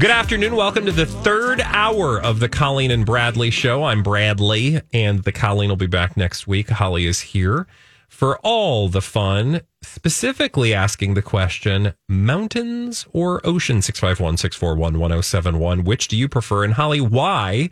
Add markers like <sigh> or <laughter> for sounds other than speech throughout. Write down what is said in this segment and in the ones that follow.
Good afternoon. Welcome to the third hour of the Colleen and Bradley show. I'm Bradley, and the Colleen will be back next week. Holly is here for all the fun, specifically asking the question mountains or ocean 651 641 1071. Which do you prefer? And Holly, why?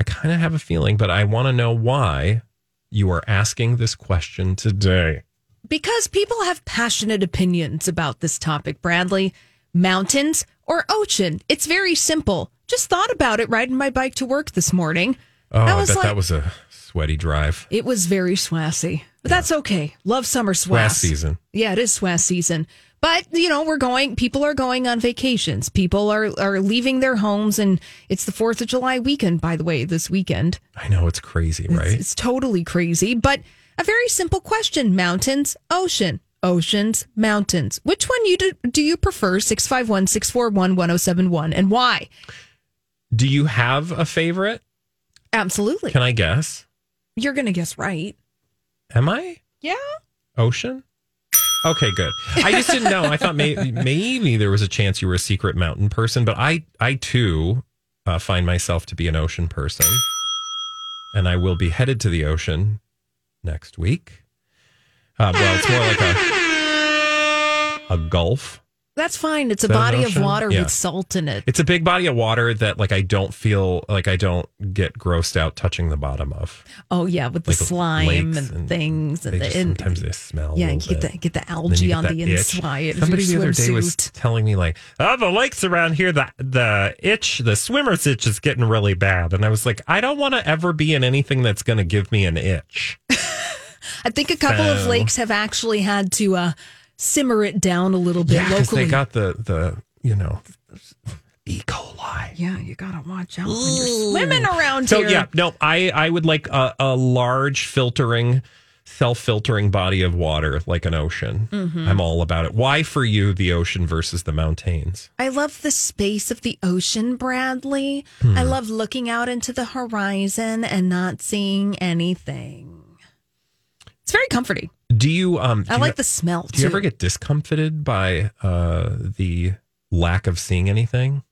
I kind of have a feeling, but I want to know why you are asking this question today. Because people have passionate opinions about this topic, Bradley. Mountains or ocean? It's very simple. Just thought about it riding my bike to work this morning. Oh, I I, bet like- that was a sweaty drive. It was very swassy, but that's okay. Love summer swass. Last season. Yeah, it is swass season. But you know, we're going. People are going on vacations. People are are leaving their homes, and it's the Fourth of July weekend. By the way, this weekend, I know it's crazy, it's, right? it's totally crazy. But a very simple question: mountains, ocean, oceans, mountains. Which one you do, do you prefer? 651-641-1071. and why? Do you have a favorite? Absolutely, Can I guess? you're going to guess right. Am I? Yeah. Ocean? Okay, good. I just didn't know. I thought maybe, maybe there was a chance you were a secret mountain person, but I, I too uh, find myself to be an ocean person. And I will be headed to the ocean next week. Uh, well, it's more like a, a gulf. That's fine. It's a Is body of water Yeah. with salt in it. It's a big body of water that like I don't feel like I don't get grossed out touching the bottom of. Oh yeah, with the Like slime and, and things, and, just, the, and sometimes they smell. yeah, get bit. the get the algae on the inside. Somebody the other day was telling me like, "Oh, the lakes around here, the the itch, the swimmer's itch is getting really bad." And I was like, "I don't want to ever be in anything that's going to give me an itch." <laughs> I think a couple of lakes have actually had to uh, simmer it down a little bit Yeah, locally. they got the the you know E. coli. yeah, you gotta watch out when you're swimming around So here. yeah, no, I I would like a, a large filtering, self filtering body of water like an ocean. Mm-hmm. I'm all about it. Why for you the ocean versus the mountains? I love the space of the ocean, Bradley. Hmm. I love looking out into the horizon and not seeing anything. It's very comforting. Do you um? do I you- like the smell. Do you ever get discomfited by uh the lack of seeing anything?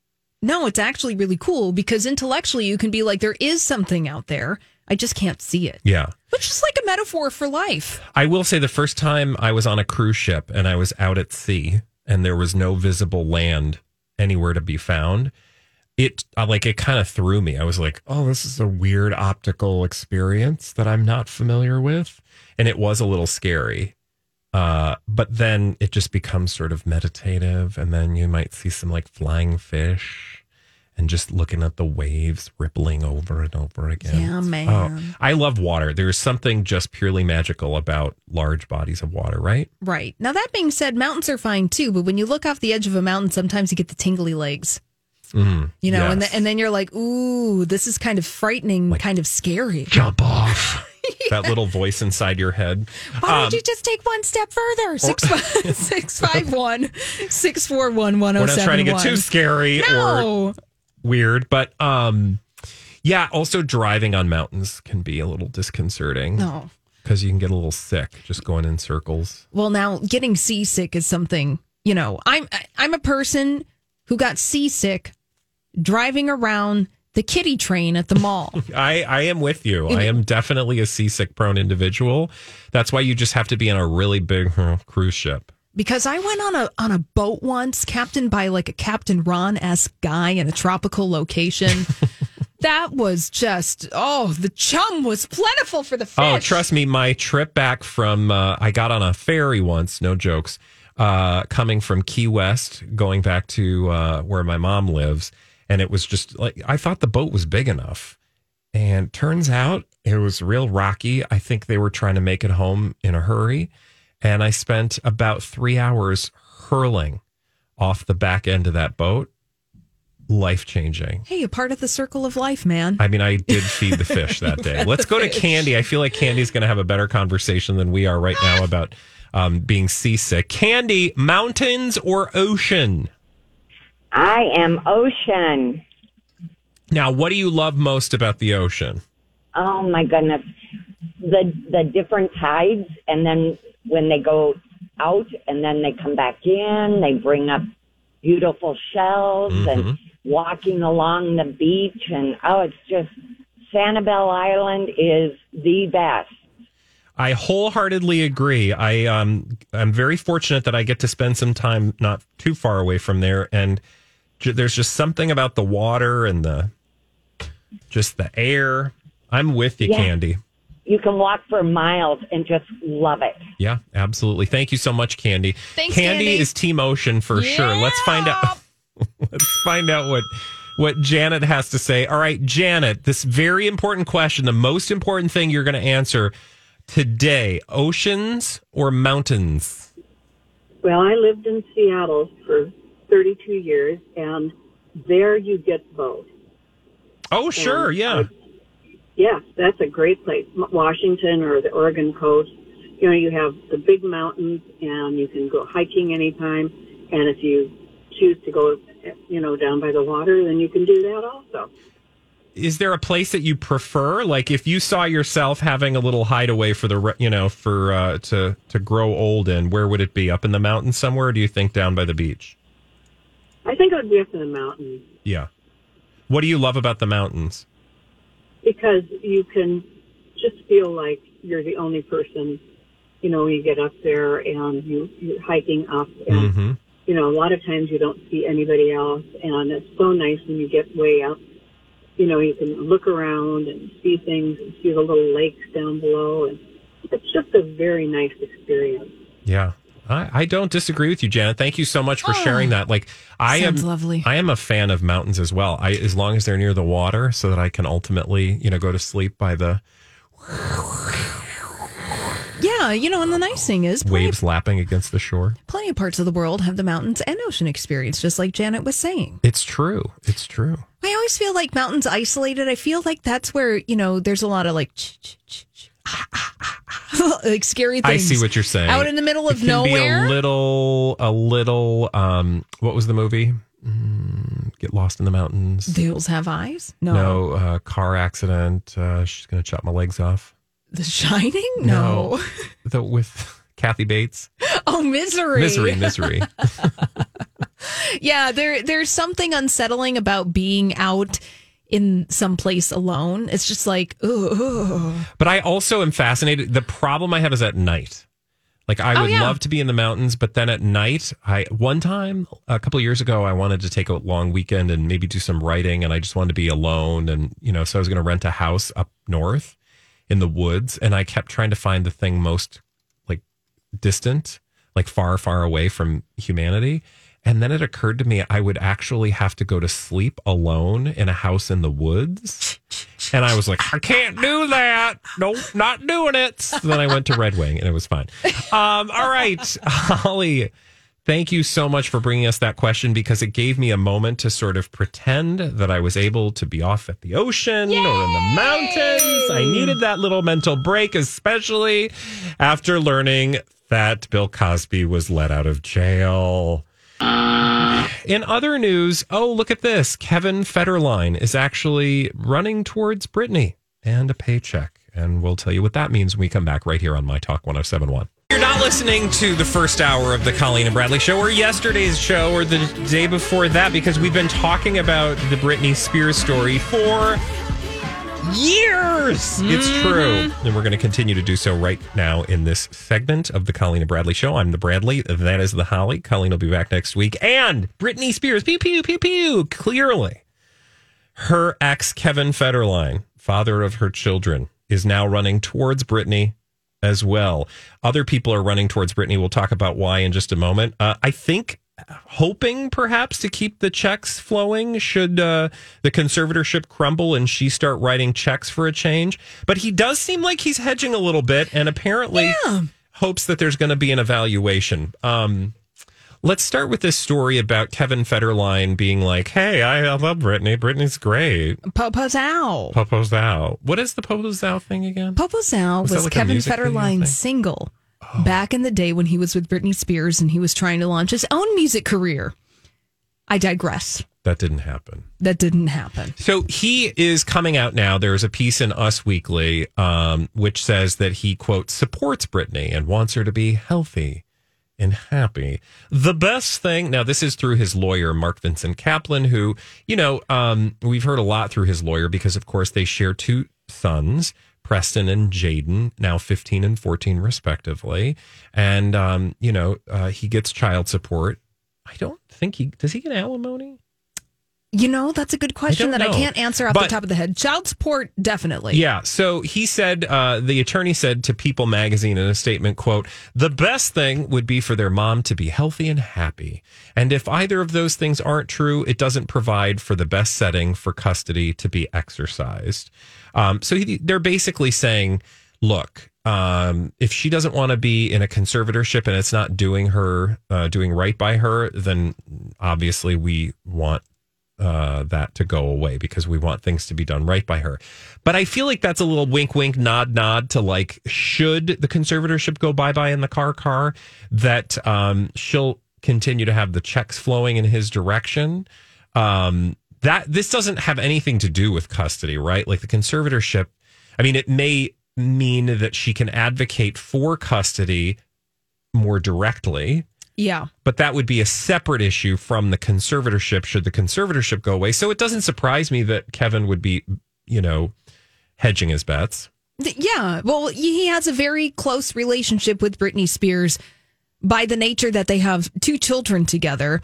No, it's actually really cool because intellectually you can be like, there is something out there. I just can't see it, Yeah. which is like a metaphor for life. I will say the first time I was on a cruise ship and I was out at sea and there was no visible land anywhere to be found, it uh, like it kind of threw me. I was like, "Oh, this is a weird optical experience that I'm not familiar with." And it was a little scary. Uh, but then it just becomes sort of meditative and then you might see some like flying fish and just looking at the waves rippling over and over again. Yeah, Oh, man. I love water. There's something just purely magical about large bodies of water, right? Right. Now, that being said, mountains are fine too, but when you look off the edge of a mountain, sometimes you get the tingly legs. Mm, You know, and, the, and then you're like, ooh, this is kind of frightening, kind of scary. jump off. <laughs> That little voice inside your head. Why Um, don't you just take one step further? Six five <laughs> six five one six four one one We're zero not trying to get too scary or weird, but um, yeah. Also, driving on mountains can be a little disconcerting no. because you can get a little sick just going in circles. Well, now getting seasick is something. You know, I'm I'm a person who got seasick driving around the kitty train at the mall. <laughs> I, I am with you. I am definitely a seasick prone individual. That's why you just have to be on a really big cruise ship. because I went on a on a boat once, captained by like a Captain Ron esque guy in a tropical location. <laughs> that was just oh, the chum was plentiful for the fish. Oh, trust me, my trip back from uh, I got on a ferry once, no jokes, uh, coming from Key West, going back to uh, where my mom lives, and it was just like I thought the boat was big enough, and turns out it was real rocky. I think they were trying to make it home in a hurry, and I spent about three hours hurling off the back end of that boat. Life changing. Hey, a part of the circle of life, man. I mean, I did feed the fish that <laughs> day. Let's go to Candy. I feel like Candy's going to have a better conversation than we are right now about um, being seasick. Candy, mountains or ocean? I am ocean. Now, what do you love most about the ocean? Oh my goodness. The the different tides and then when they go out and then they come back in, they bring up beautiful shells and walking along the beach and oh it's just Sanibel Island is the best. I wholeheartedly agree. I um I'm very fortunate that I get to spend some time not too far away from there, and there's just something about the water and the just the air. I'm with you, Yeah. Candy. You can walk for miles and just love it. Yeah, absolutely. Thank you so much, Candy. Thanks, Candy, Candy. is Team Ocean for sure. Let's find out. <laughs> let's find out what what Janet has to say. All right, Janet, this very important question, the most important thing you're going to answer today: oceans or mountains? Well, I lived in Seattle for 32 years, and there you get both. Oh, sure, yeah. Yeah, that's a great place. Washington or the Oregon coast. You know, you have the big mountains, and you can go hiking anytime. And if you choose to go, you know, down by the water, then you can do that also. Is there a place that you prefer? Like, if you saw yourself having a little hideaway for the, you know, for uh, to to grow old in, where would it be? Up in the mountains somewhere? Or do you think down by the beach? I think it would be up in the mountains Yeah. What do you love about the mountains? because you can just feel like you're the only person. You know, you get up there and you, you're hiking up and Mm-hmm. you know, a lot of times you don't see anybody else, and it's so nice when you get way up. You know, you can look around and see things and see the little lakes down below, and it's just a very nice experience. Yeah. I, I don't disagree with you, Janet. Thank you so much for oh, sharing that. Like I am lovely. I am a fan of mountains as well. I as long as they're near the water so that I can ultimately, you know, go to sleep by the Yeah, you know, and the nice thing is, waves lapping against the shore. plenty of parts of the world have the mountains and ocean experience, just like Janet was saying. It's true. It's true. I always feel like mountains isolated. I feel like that's where you know there's a lot of like, ch- ch- ch- <laughs> like scary things. I see what you're saying. Out in the middle of it can Be nowhere. a little a little um what was the movie? Mm, Get lost in the mountains. The hills have eyes. No, no, uh, car accident. Uh, she's gonna chop my legs off. The Shining. No. <laughs> the with Kathy Bates. <laughs> Oh, misery. Misery, misery. Yeah, there there's something unsettling about being out in some place alone. It's just like, ugh. But I also am fascinated. The problem I have is at night. Like I Oh, would yeah. love to be in the mountains, but then at night, I one time a couple of years ago, I wanted to take a long weekend and maybe do some writing, and I just wanted to be alone, and you know, so I was going to rent a house up north in the woods, and I kept trying to find the thing most like distant, like far, far away from humanity. And then it occurred to me I would actually have to go to sleep alone in a house in the woods. And I was like, I can't do that. Nope, not doing it. So then I went to Red Wing and it was fine. Um, all right, <laughs> Holly, thank you so much for bringing us that question because it gave me a moment to sort of pretend that I was able to be off at the ocean or in the mountains. I needed that little mental break, especially after learning that Bill Cosby was let out of jail. In other news, oh, look at this. Kevin Federline is actually running towards Britney and a paycheck. And we'll tell you what that means when we come back right here on My Talk 1071. You're not listening to the first hour of the Colleen and Bradley show or yesterday's show or the day before that because we've been talking about the Britney Spears story for years. It's true. And we're going to continue to do so right now in this segment of the Colleen and Bradley show. I'm the Bradley. That is the Holly. Colleen will be back next week. And Britney Spears, pew, pew, pew, pew. Clearly, her ex, Kevin Federline, father of her children, is now running towards Britney as well. Other people are running towards Britney. We'll talk about why in just a moment. Uh, I think hoping perhaps to keep the checks flowing should uh, the conservatorship crumble and she start writing checks for a change. But he does seem like he's hedging a little bit and apparently Yeah. hopes that there's going to be an evaluation. Um, let's start with this story about Kevin Federline being like, hey, I love Brittany. Brittany's great. Popo's out. Popo's out. What is the Popo's out thing again? PopoZão Was was like Kevin music video thing? Federline's single <sighs> back in the day when he was with Britney Spears and he was trying to launch his own music career. I digress. That didn't happen. That didn't happen. So he is coming out now. There's a piece in Us Weekly um, which says that he, quote, supports Brittany and wants her to be healthy and happy. The best thing, now, this is through his lawyer, Mark Vincent Kaplan, who, you know, um, we've heard a lot through his lawyer because, of course, they share two sons. Preston and Jaden, now 15 and 14, respectively. And, um, you know, uh, he gets child support. I don't think he does he get alimony? You know, that's a good question don't that I can't answer off the top of the head. Child support, definitely. Yeah. So he said, uh, the attorney said to People magazine in a statement, quote, the best thing would be for their mom to be healthy and happy. And if either of those things aren't true, it doesn't provide for the best setting for custody to be exercised. Um, so he, they're basically saying, look, um, if she doesn't want to be in a conservatorship and it's not doing her, uh, doing right by her, then obviously we want uh, that to go away because we want things to be done right by her. But I feel like that's a little wink, wink, nod, nod to like, should the conservatorship go bye bye in the car car, that um, she'll continue to have the checks flowing in his direction. Um, that this doesn't have anything to do with custody, right? Like the conservatorship. I mean, it may mean that she can advocate for custody more directly Yeah. but that would be a separate issue from the conservatorship should the conservatorship go away. So it doesn't surprise me that Kevin would be, you know, hedging his bets. Yeah. Well, he has a very close relationship with Britney Spears by the nature that they have two children together.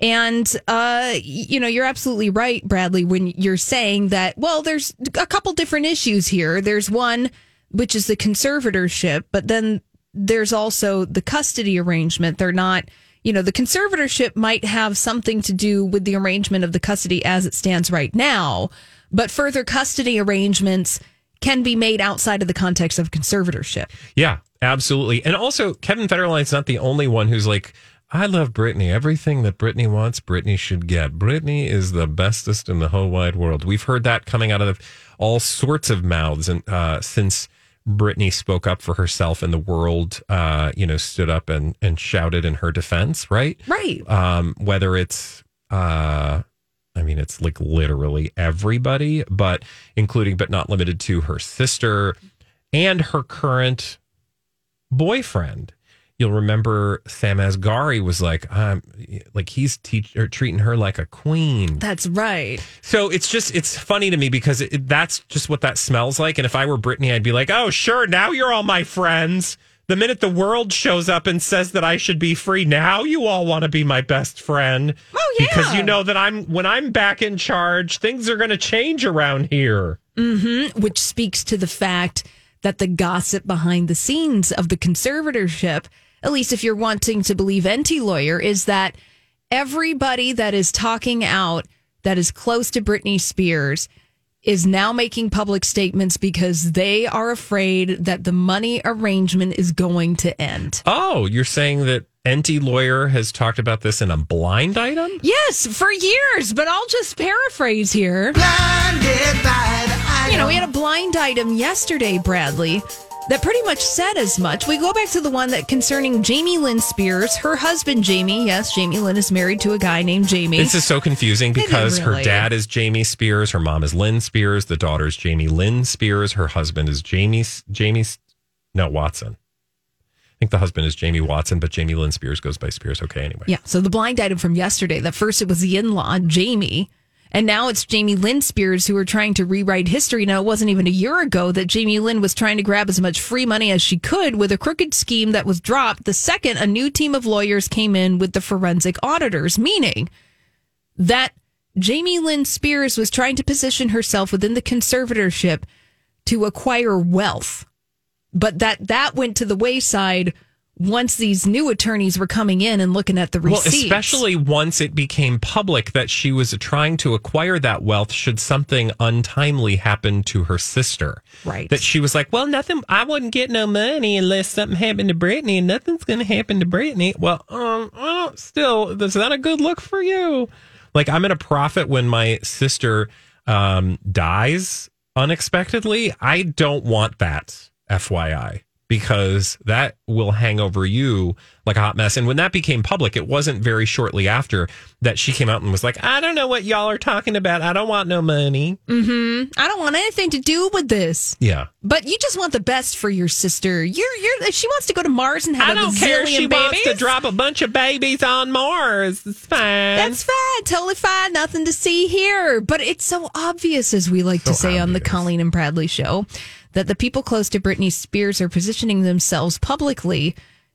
And, uh, you know, you're absolutely right, Bradley, when you're saying that, well, there's a couple different issues here. There's one, which is the conservatorship, but then there's also the custody arrangement. They're not, you know, the conservatorship might have something to do with the arrangement of the custody as it stands right now, but further custody arrangements can be made outside of the context of conservatorship. Yeah, absolutely. And also, Kevin Federline's not the only one who's like, I love Britney. Everything that Britney wants, Britney should get. Britney is the bestest in the whole wide world. We've heard that coming out of all sorts of mouths, and uh, since Britney spoke up for herself, and the world, uh, you know, stood up and and shouted in her defense, right? Right. um, whether it's uh, I mean, it's like literally everybody, but including but not limited to her sister and her current boyfriend. You'll remember Sam Asghari was like, um, like he's teach or treating her like a queen. That's right. So it's just it's funny to me because it, that's just what that smells like. And if I were Brittany, I'd be like, oh sure, now you're all my friends. The minute the world shows up and says that I should be free, now you all want to be my best friend. Oh, yeah. because you know that I'm when I'm back in charge, things are going to change around here. Which speaks to the fact that the gossip behind the scenes of the conservatorship, at least if you're wanting to believe Enty Lawyer, is that everybody that is talking out that is close to Britney Spears is now making public statements because they are afraid that the money arrangement is going to end. Oh, you're saying that Enty lawyer has talked about this in a blind item? Yes, for years, but I'll just paraphrase here. You know, we had a blind item yesterday, Bradley, that pretty much said as much. We go back to the one that concerning Jamie Lynn Spears, her husband Jamie. Yes, Jamie Lynn is married to a guy named Jamie. This is so confusing because her dad is Jamie Spears, her mom is Lynn Spears, the daughter is Jamie Lynn Spears, her husband is Jamie Jamie no Watson. I think the husband is Jamie Watson, but Jamie Lynn Spears goes by Spears. Okay, anyway. Yeah. So the blind item from yesterday, that first it was the in law, Jamie, And now it's Jamie Lynn Spears who are trying to rewrite history. Now, it wasn't even a year ago that Jamie Lynn was trying to grab as much free money as she could with a crooked scheme that was dropped the second a new team of lawyers came in with the forensic auditors, meaning that Jamie Lynn Spears was trying to position herself within the conservatorship to acquire wealth. But that that went to the wayside once these new attorneys were coming in and looking at the receipts. Well, especially once it became public that she was trying to acquire that wealth should something untimely happen to her sister. Right. That she was like, well, nothing, I wouldn't get no money unless something happened to Brittany and nothing's going to happen to Brittany. Well, um, well, still, is that a good look for you? Like, I'm in a profit when my sister um, dies unexpectedly. I don't want that, FYI because that will hang over you like a hot mess. And when that became public, it wasn't very shortly after that she came out and was like, I don't know what y'all are talking about. I don't want no money. Mm-hmm. I don't want anything to do with this. Yeah. But you just want the best for your sister. You're you're if she wants to go to Mars and have I a don't care she wants to drop a bunch of babies on Mars. It's fine. That's fine, totally fine. Nothing to see here. But it's so obvious, as we like to So say on the. Colleen and Bradley show, that the people close to Britney Spears are positioning themselves publicly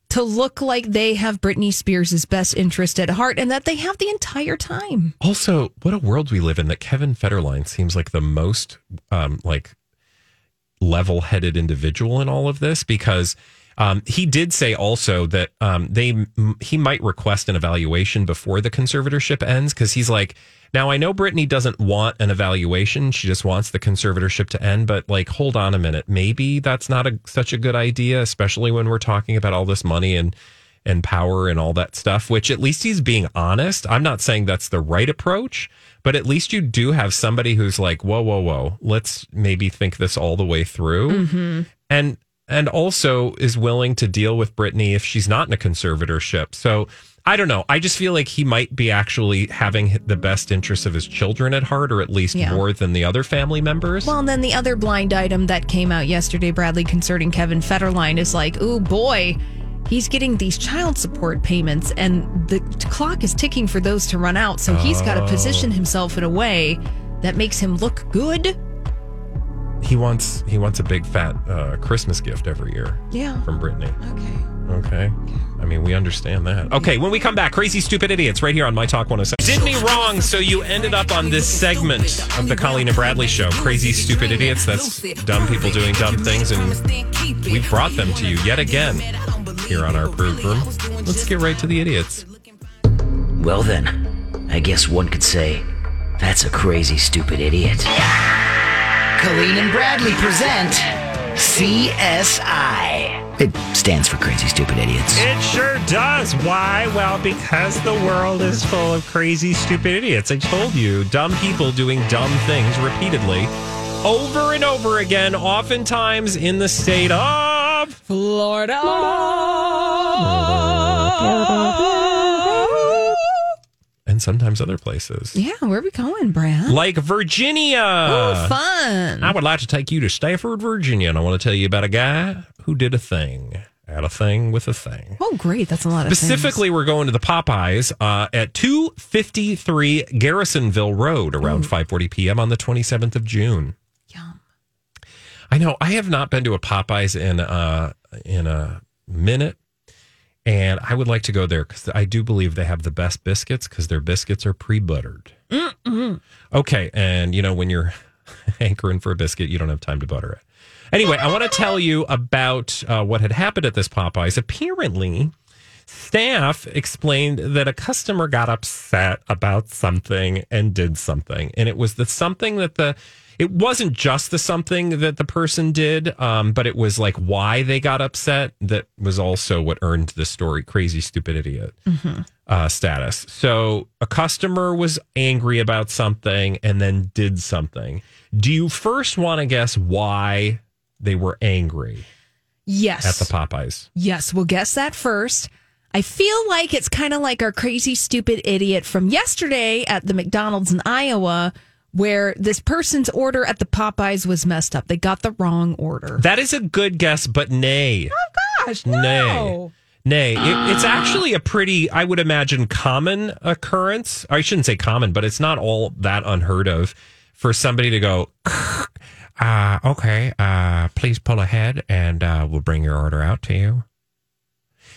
to look like they have Britney Spears' best interest at heart and that they have the entire time. Also, what a world we live in that Kevin Federline seems like the most um, like level-headed individual in all of this because um, he did say also that um, they he might request an evaluation before the conservatorship ends because he's like now I know Brittany doesn't want an evaluation she just wants the conservatorship to end but like hold on a minute maybe that's not a, such a good idea especially when we're talking about all this money and and power and all that stuff, which at least he's being honest. I'm not saying that's the right approach, but at least you do have somebody who's like, whoa, whoa, whoa, let's maybe think this all the way through. And and also is willing to deal with Brittany if she's not in a conservatorship. So I don't know. I just feel like he might be actually having the best interests of his children at heart, or at least Yeah. more than the other family members. Well, and then the other blind item that came out yesterday, Bradley, concerning Kevin Federline is like, oh boy, he's getting these child support payments, and the clock is ticking for those to run out. So he's got to oh. position himself in a way that makes him look good. He wants he wants a big fat uh, Christmas gift every year Yeah. from Brittany. Okay. Okay. I mean, we understand that. Okay, when we come back, Crazy Stupid Idiots right here on My Talk 107. Did me wrong, so you ended up on this segment of the Colleen and Bradley show. Crazy Stupid Idiots. That's dumb people doing dumb things, and we brought them to you yet again here on our program. Let's get right to the idiots. Well, then, I guess one could say that's a crazy, stupid idiot. Colleen and Bradley present CSI. It stands for Crazy Stupid Idiots. It sure does. Why? Well, because the world is full of crazy, stupid idiots. I told you, dumb people doing dumb things repeatedly, over and over again, oftentimes in the state of Florida. And sometimes other places. Yeah, where are we going, Brad? Like Virginia. oh, fun. I would like to take you to Stafford, Virginia, and I want to tell you about a guy who did a thing. At a thing with a thing. oh, great. That's a lot of things. Specifically, we're going to the Popeyes uh, at 253 Garrisonville Road around 5:40 p.m. on the 27th of June. Yum. I know I have not been to a Popeyes in uh in a minute, and I would like to go there because I do believe they have the best biscuits because their biscuits are pre-buttered. Okay, and you know when you're <laughs> hankering for a biscuit, you don't have time to butter it. Anyway, I want to tell you about uh, what had happened at this Popeyes. Apparently, staff explained that a customer got upset about something and did something, and it was the something that the it wasn't just the something that the person did, um, but it was like why they got upset that was also what earned the story crazy stupid idiot uh, status. So a customer was angry about something and then did something. Do you first want to guess why they were angry Yes. at the Popeyes? Yes, we'll guess that first. I feel like it's kind of like our crazy, stupid idiot from yesterday at the McDonald's in Iowa, where this person's order at the Popeyes was messed up. They got the wrong order. That is a good guess, but nay. Oh gosh, Nay. Nay, it, it's actually a pretty, I would imagine, common occurrence. I shouldn't say common, but it's not all that unheard of for somebody to go, uh, okay, uh, please pull ahead and uh, we'll bring your order out to you.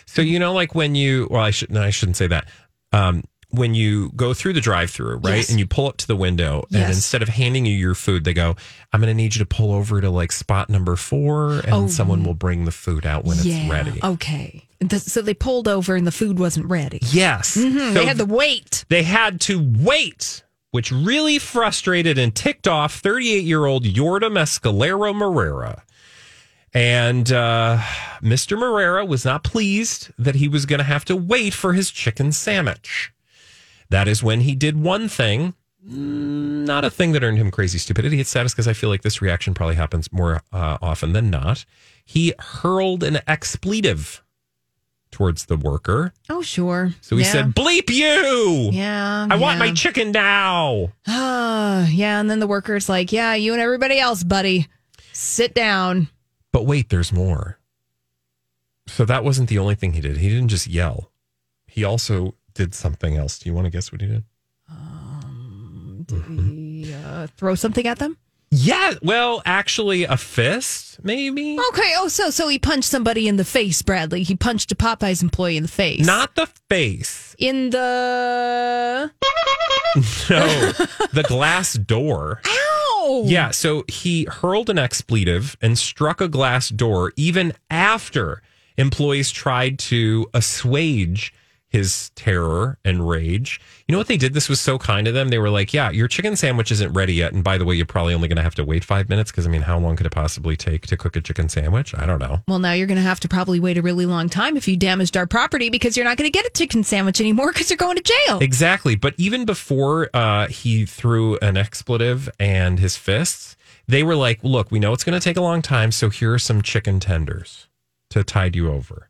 So, you know, like when you, well, I, should, no, I shouldn't say that. Um, when you go through the drive through, right? Yes. And you pull up to the window, and instead of handing you your food, they go, I'm going to need you to pull over to like spot number four, and Oh. someone will bring the food out when yeah. it's ready. Okay. The- so they pulled over and the food wasn't ready. Yes. Hmm, So they had to wait. they had to wait, which really frustrated and ticked off 38 year old Yorda Mescalero Morera. And uh, Mr. Morera was not pleased that he was going to have to wait for his chicken sandwich. That is when he did one thing, not a thing that earned him crazy stupidity. It's status, because I feel like this reaction probably happens more uh, often than not. He hurled an expletive towards the worker. Oh, sure. So he Yeah. said, Bleep you! Yeah. I want my chicken now. Ah, <sighs> yeah. And then the worker's like, yeah, you and everybody else, buddy, sit down. But wait, there's more. So that wasn't the only thing he did. He didn't just yell. He also did something else. Do you want to guess what he did? Um, Did he uh, throw something at them? Yeah, well, actually a fist, maybe. Okay. Oh, so so he punched somebody in the face, Bradley. He punched a Popeyes employee in the face. Not the face. in the. <laughs> No, the glass door. Ow! Yeah, so he hurled an expletive and struck a glass door even after employees tried to assuage his terror and rage. You know what they did? This was so kind of them. They were like, Yeah, your chicken sandwich isn't ready yet. And by the way, you're probably only going to have to wait five minutes because, I mean, how long could it possibly take to cook a chicken sandwich? I don't know. Well, now you're going to have to probably wait a really long time if you damaged our property because you're not going to get a chicken sandwich anymore because you're going to jail. Exactly. But even before uh, he threw an expletive and his fists, they were like, look, we know it's going to take a long time. So here are some chicken tenders to tide you over.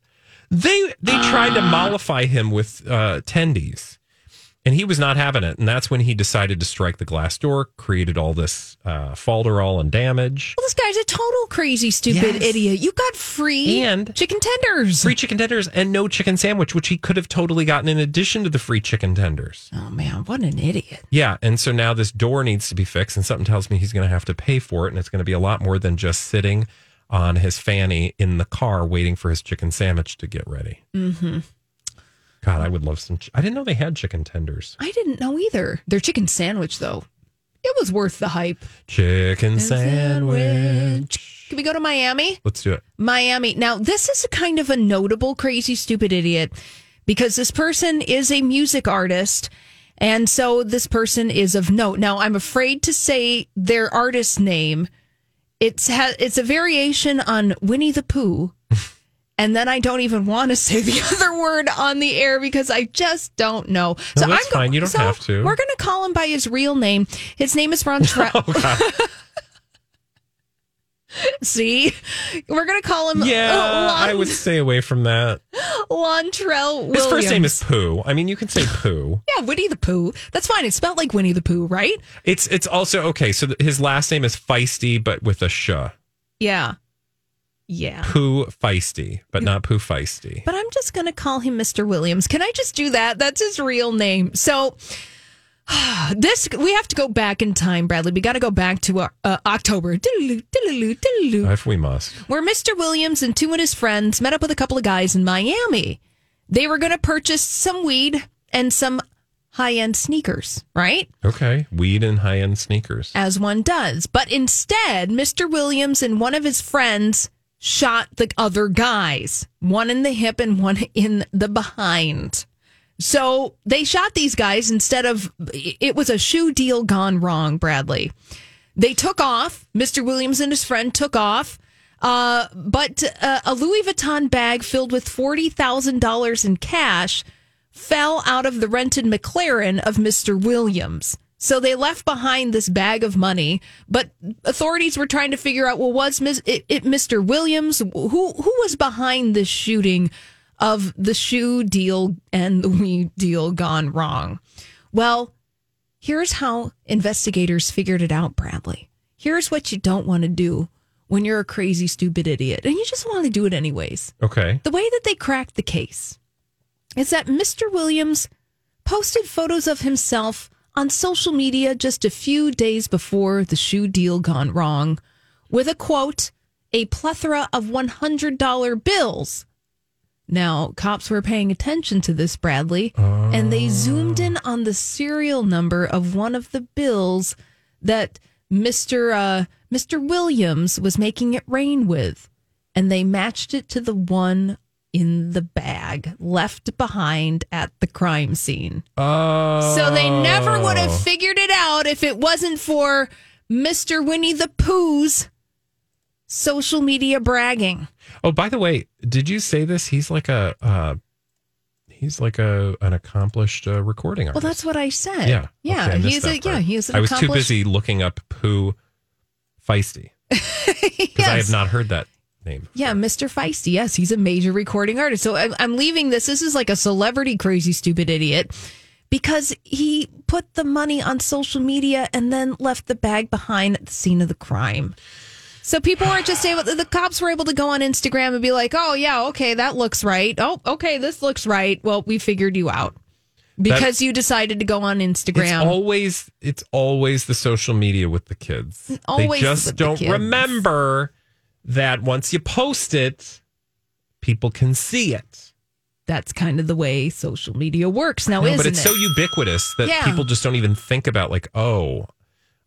They they tried to mollify him with uh, tendies, and he was not having it. And that's when he decided to strike the glass door, created all this uh, falderall and damage. Well, this guy's a total crazy, stupid Yes. idiot. You got free And- chicken tenders. Free chicken tenders and no chicken sandwich, which he could have totally gotten in addition to the free chicken tenders. Oh man, what an idiot! Yeah, and so now this door needs to be fixed, and something tells me he's going to have to pay for it, and it's going to be a lot more than just sitting on his fanny in the car waiting for his chicken sandwich to get ready. Mm-hmm. God, I would love some. Ch- I didn't know they had chicken tenders. I didn't know either. Their chicken sandwich, though, it was worth the hype. Chicken sandwich. Can we go to Miami? Let's do it. Miami. Now, this is a kind of a notable, crazy, stupid idiot because this person is a music artist. And so this person is of note. Now, I'm afraid to say their artist name. It's ha- it's a variation on Winnie the Pooh. <laughs> And then I don't even want to say the <laughs> other word on the air because I just don't know. No, that's fine. You don't so have to. We're going to call him by his real name. His name is Ron <laughs> Tre- Oh, See, we're going to call him Yeah, uh, Lon- I would stay away from that. Lontrell Williams. His first name is Pooh. I mean, you can say Pooh. <laughs> Yeah, Winnie the Pooh. That's fine. It's spelled like Winnie the Pooh, right? It's it's also okay. So his last name is Feisty, but with a sh. Yeah. Yeah. Pooh Feisty, but not Pooh Feisty. But I'm just going to call him Mr. Williams. Can I just do that? That's his real name. So <sighs> this we have to go back in time, Bradley. We got to go back to uh, uh, October. Diddle-loo, diddle-loo, diddle-loo. If we must. where Mr. Williams and two of his friends met up with a couple of guys in Miami. They were going to purchase some weed and some high-end sneakers, right? Okay. Weed and high end sneakers. as one does. But instead, Mr. Williams and one of his friends shot the other guys, one in the hip and one in the behind. So they shot these guys instead of it was a shoe deal gone wrong, Bradley. They took off. Mr. Williams and his friend took off. Uh, but uh, a Louis Vuitton bag filled with $40,000 in cash fell out of the rented McLaren of Mr. Williams. So they left behind this bag of money, but authorities were trying to figure out well was it Mr. Williams who who was behind this shooting of the shoe deal and the <laughs> weed deal gone wrong. Well, here's how investigators figured it out, Bradley. Here's what you don't want to do when you're a crazy, stupid idiot and you just want to do it anyways. Okay. The way that they cracked the case is that Mr. Williams posted photos of himself on social media just a few days before the shoe deal gone wrong with a quote, a plethora of $100 bills. Now, cops were paying attention to this, Bradley, and they zoomed in on the serial number of one of the bills that Mr. Uh, Mr. Williams was making it rain with, and they matched it to the one in the bag left behind at the crime scene. Oh. So they never would have figured it out if it wasn't for Mr. Winnie the Pooh's social media bragging. Oh, by the way, did you say this? He's like a uh, he's like a an accomplished uh, recording artist. Well, that's what I said. yeah. yeah. Okay, he's a yeah. He's an I was too busy looking up Pooh Feisty <laughs> because I have not heard that name. Yeah, Mr. Feisty. Yes, he's a major recording artist. So I'm, I'm leaving this. This is like a celebrity crazy stupid idiot because he put the money on social media and then left the bag behind at the scene of the crime. So people weren't just able. The cops were able to go on Instagram and be like, "Oh yeah, okay, that looks right. Oh, okay, this looks right. Well, we figured you out because you decided to go on Instagram." It's always it's always the social media with the kids. Always they just don't kids. remember that once you post it, people can see it. That's kind of the way social media works now, No, isn't it? but it's it? so ubiquitous that Yeah. people just don't even think about like, oh,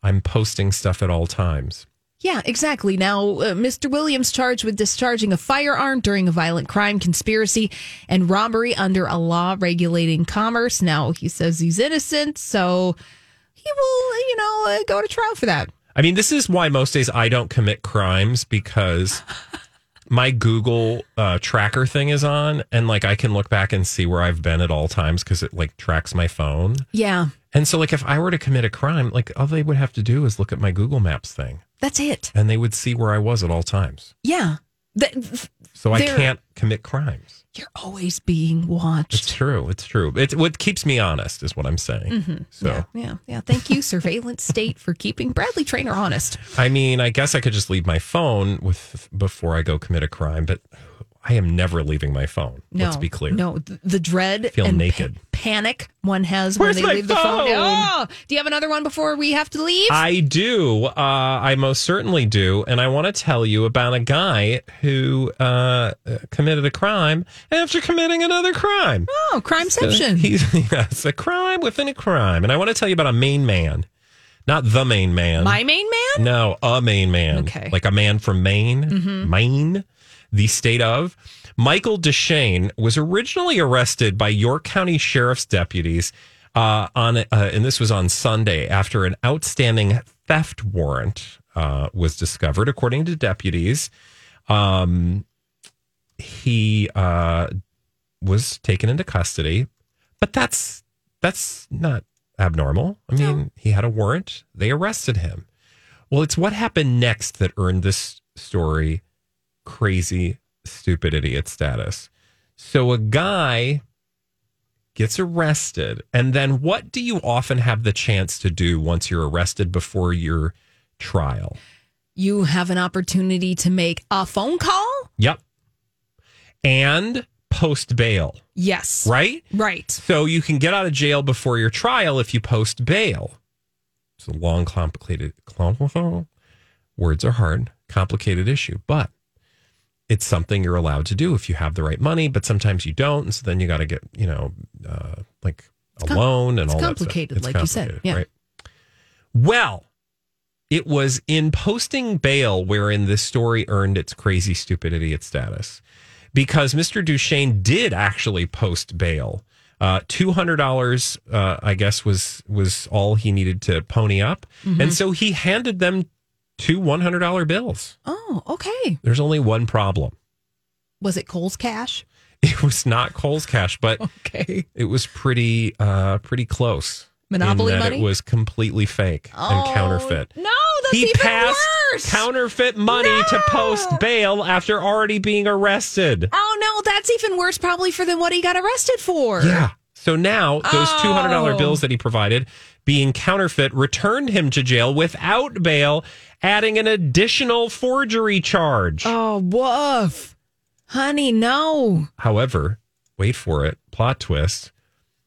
I'm posting stuff at all times. Yeah, exactly. Now, uh, Mr. Williams charged with discharging a firearm during a violent crime conspiracy and robbery under a law regulating commerce. Now, he says he's innocent, so he will, you know, uh, go to trial for that. I mean, this is why most days I don't commit crimes because <laughs> my Google uh, tracker thing is on, and like I can look back and see where I've been at all times because it like tracks my phone. Yeah, And so, like, if I were to commit a crime, like all they would have to do is look at my Google Maps thing, that's it. and they would see where I was at all times. Yeah. Th- So I can't commit crimes. You're always being watched. It's true. It's true. It's what keeps me honest, is what I'm saying. So, Mm-hmm. Yeah, yeah, yeah. Thank you, surveillance state, for keeping Bradley Traynor honest. I mean, I guess I could just leave my phone with before I go commit a crime, but I am never leaving my phone. No, Let's be clear. No, the, the dread Feel and naked. pa- panic one has Where's when they leave the phone. phone? Oh, do you have another one before we have to leave? I do. Uh, I most certainly do. And I want to tell you about a guy who uh, committed a crime after committing another crime. oh, crimeception. He's <laughs> yes, a crime within a crime. And I want to tell you about a main man. Not the main man. My main man? No, a main man. Okay. Like a man from Maine, Maine, the state of. Michael Deshane was originally arrested by York County Sheriff's deputies uh, on, uh, and this was on Sunday after an outstanding theft warrant uh, was discovered, according to deputies. Um, he uh, was taken into custody, but that's that's not abnormal. I mean, he had a warrant. They arrested him. Well, it's what happened next that earned this story crazy, stupid idiot status. So a guy gets arrested, and then what do you often have the chance to do once you're arrested before your trial? You have an opportunity to make a phone call? Yep. And post bail, Yes. right? Right. So you can get out of jail before your trial if you post bail. It's a long, complicated, <laughs> words are hard, complicated issue, but it's something you're allowed to do if you have the right money, but sometimes you don't. And so then you got to get, you know, uh, like a com- loan and all that. It's complicated, stuff. It's like you said, yeah. Right. Well, it was in posting bail wherein this story earned its crazy stupid idiot status because Mr. Duchesne did actually post bail. Uh, Two hundred dollars, uh, I guess, was was all he needed to pony up, Mm-hmm. and so he handed them two one hundred dollar bills. Oh, okay. There's only one problem. Was it Cole's cash? <laughs> It was not Cole's cash, but Okay. it was pretty uh, pretty close. Monopoly money? It was completely fake and counterfeit. No, that's he even passed worse. counterfeit money to post bail after already being arrested. oh no, that's even worse probably for than what he got arrested for. Yeah. So now those two hundred dollar Oh. bills that he provided being counterfeit, returned him to jail without bail, adding an additional forgery charge. Oh, woof. Honey, no. However, wait for it, plot twist.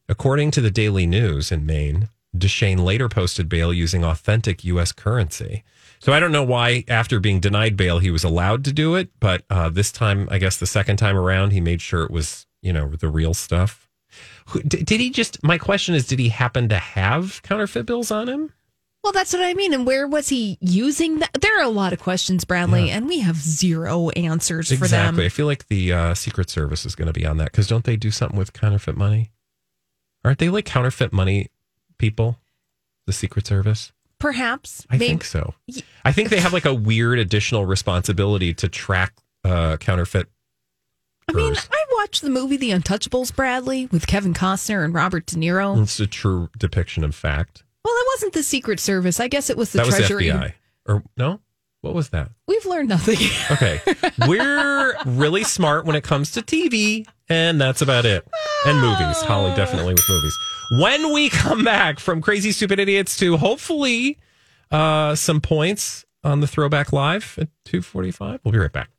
According to the Daily News in Maine, Deshane later posted bail using authentic U.S. currency. So I don't know why, after being denied bail, he was allowed to do it. But uh, this time, I guess the second time around, he made sure it was, you know, the real stuff. Did, he just, my question is, did he happen to have counterfeit bills on him? Well, that's what I mean. And where was he using that? There are a lot of questions, Bradley, and we have zero answers for them. Exactly. I feel like the uh, Secret Service is going to be on that because don't they do something with counterfeit money? Aren't they like counterfeit money people? The Secret Service? Perhaps. I think so. I think they have like a weird additional responsibility to track uh, counterfeit. I mean. I watched the movie The Untouchables, Bradley, with Kevin Costner and Robert De Niro. It's a true depiction of fact. Well, it wasn't the Secret Service. I guess it was the that was Treasury. FBI. Or no? What was that? We've learned nothing. <laughs> Okay. We're really smart when it comes to TV, and that's about it. And movies. Holly definitely with movies. When we come back from Crazy Stupid Idiots to hopefully uh, some points on the Throwback Live at 245, we'll be right back.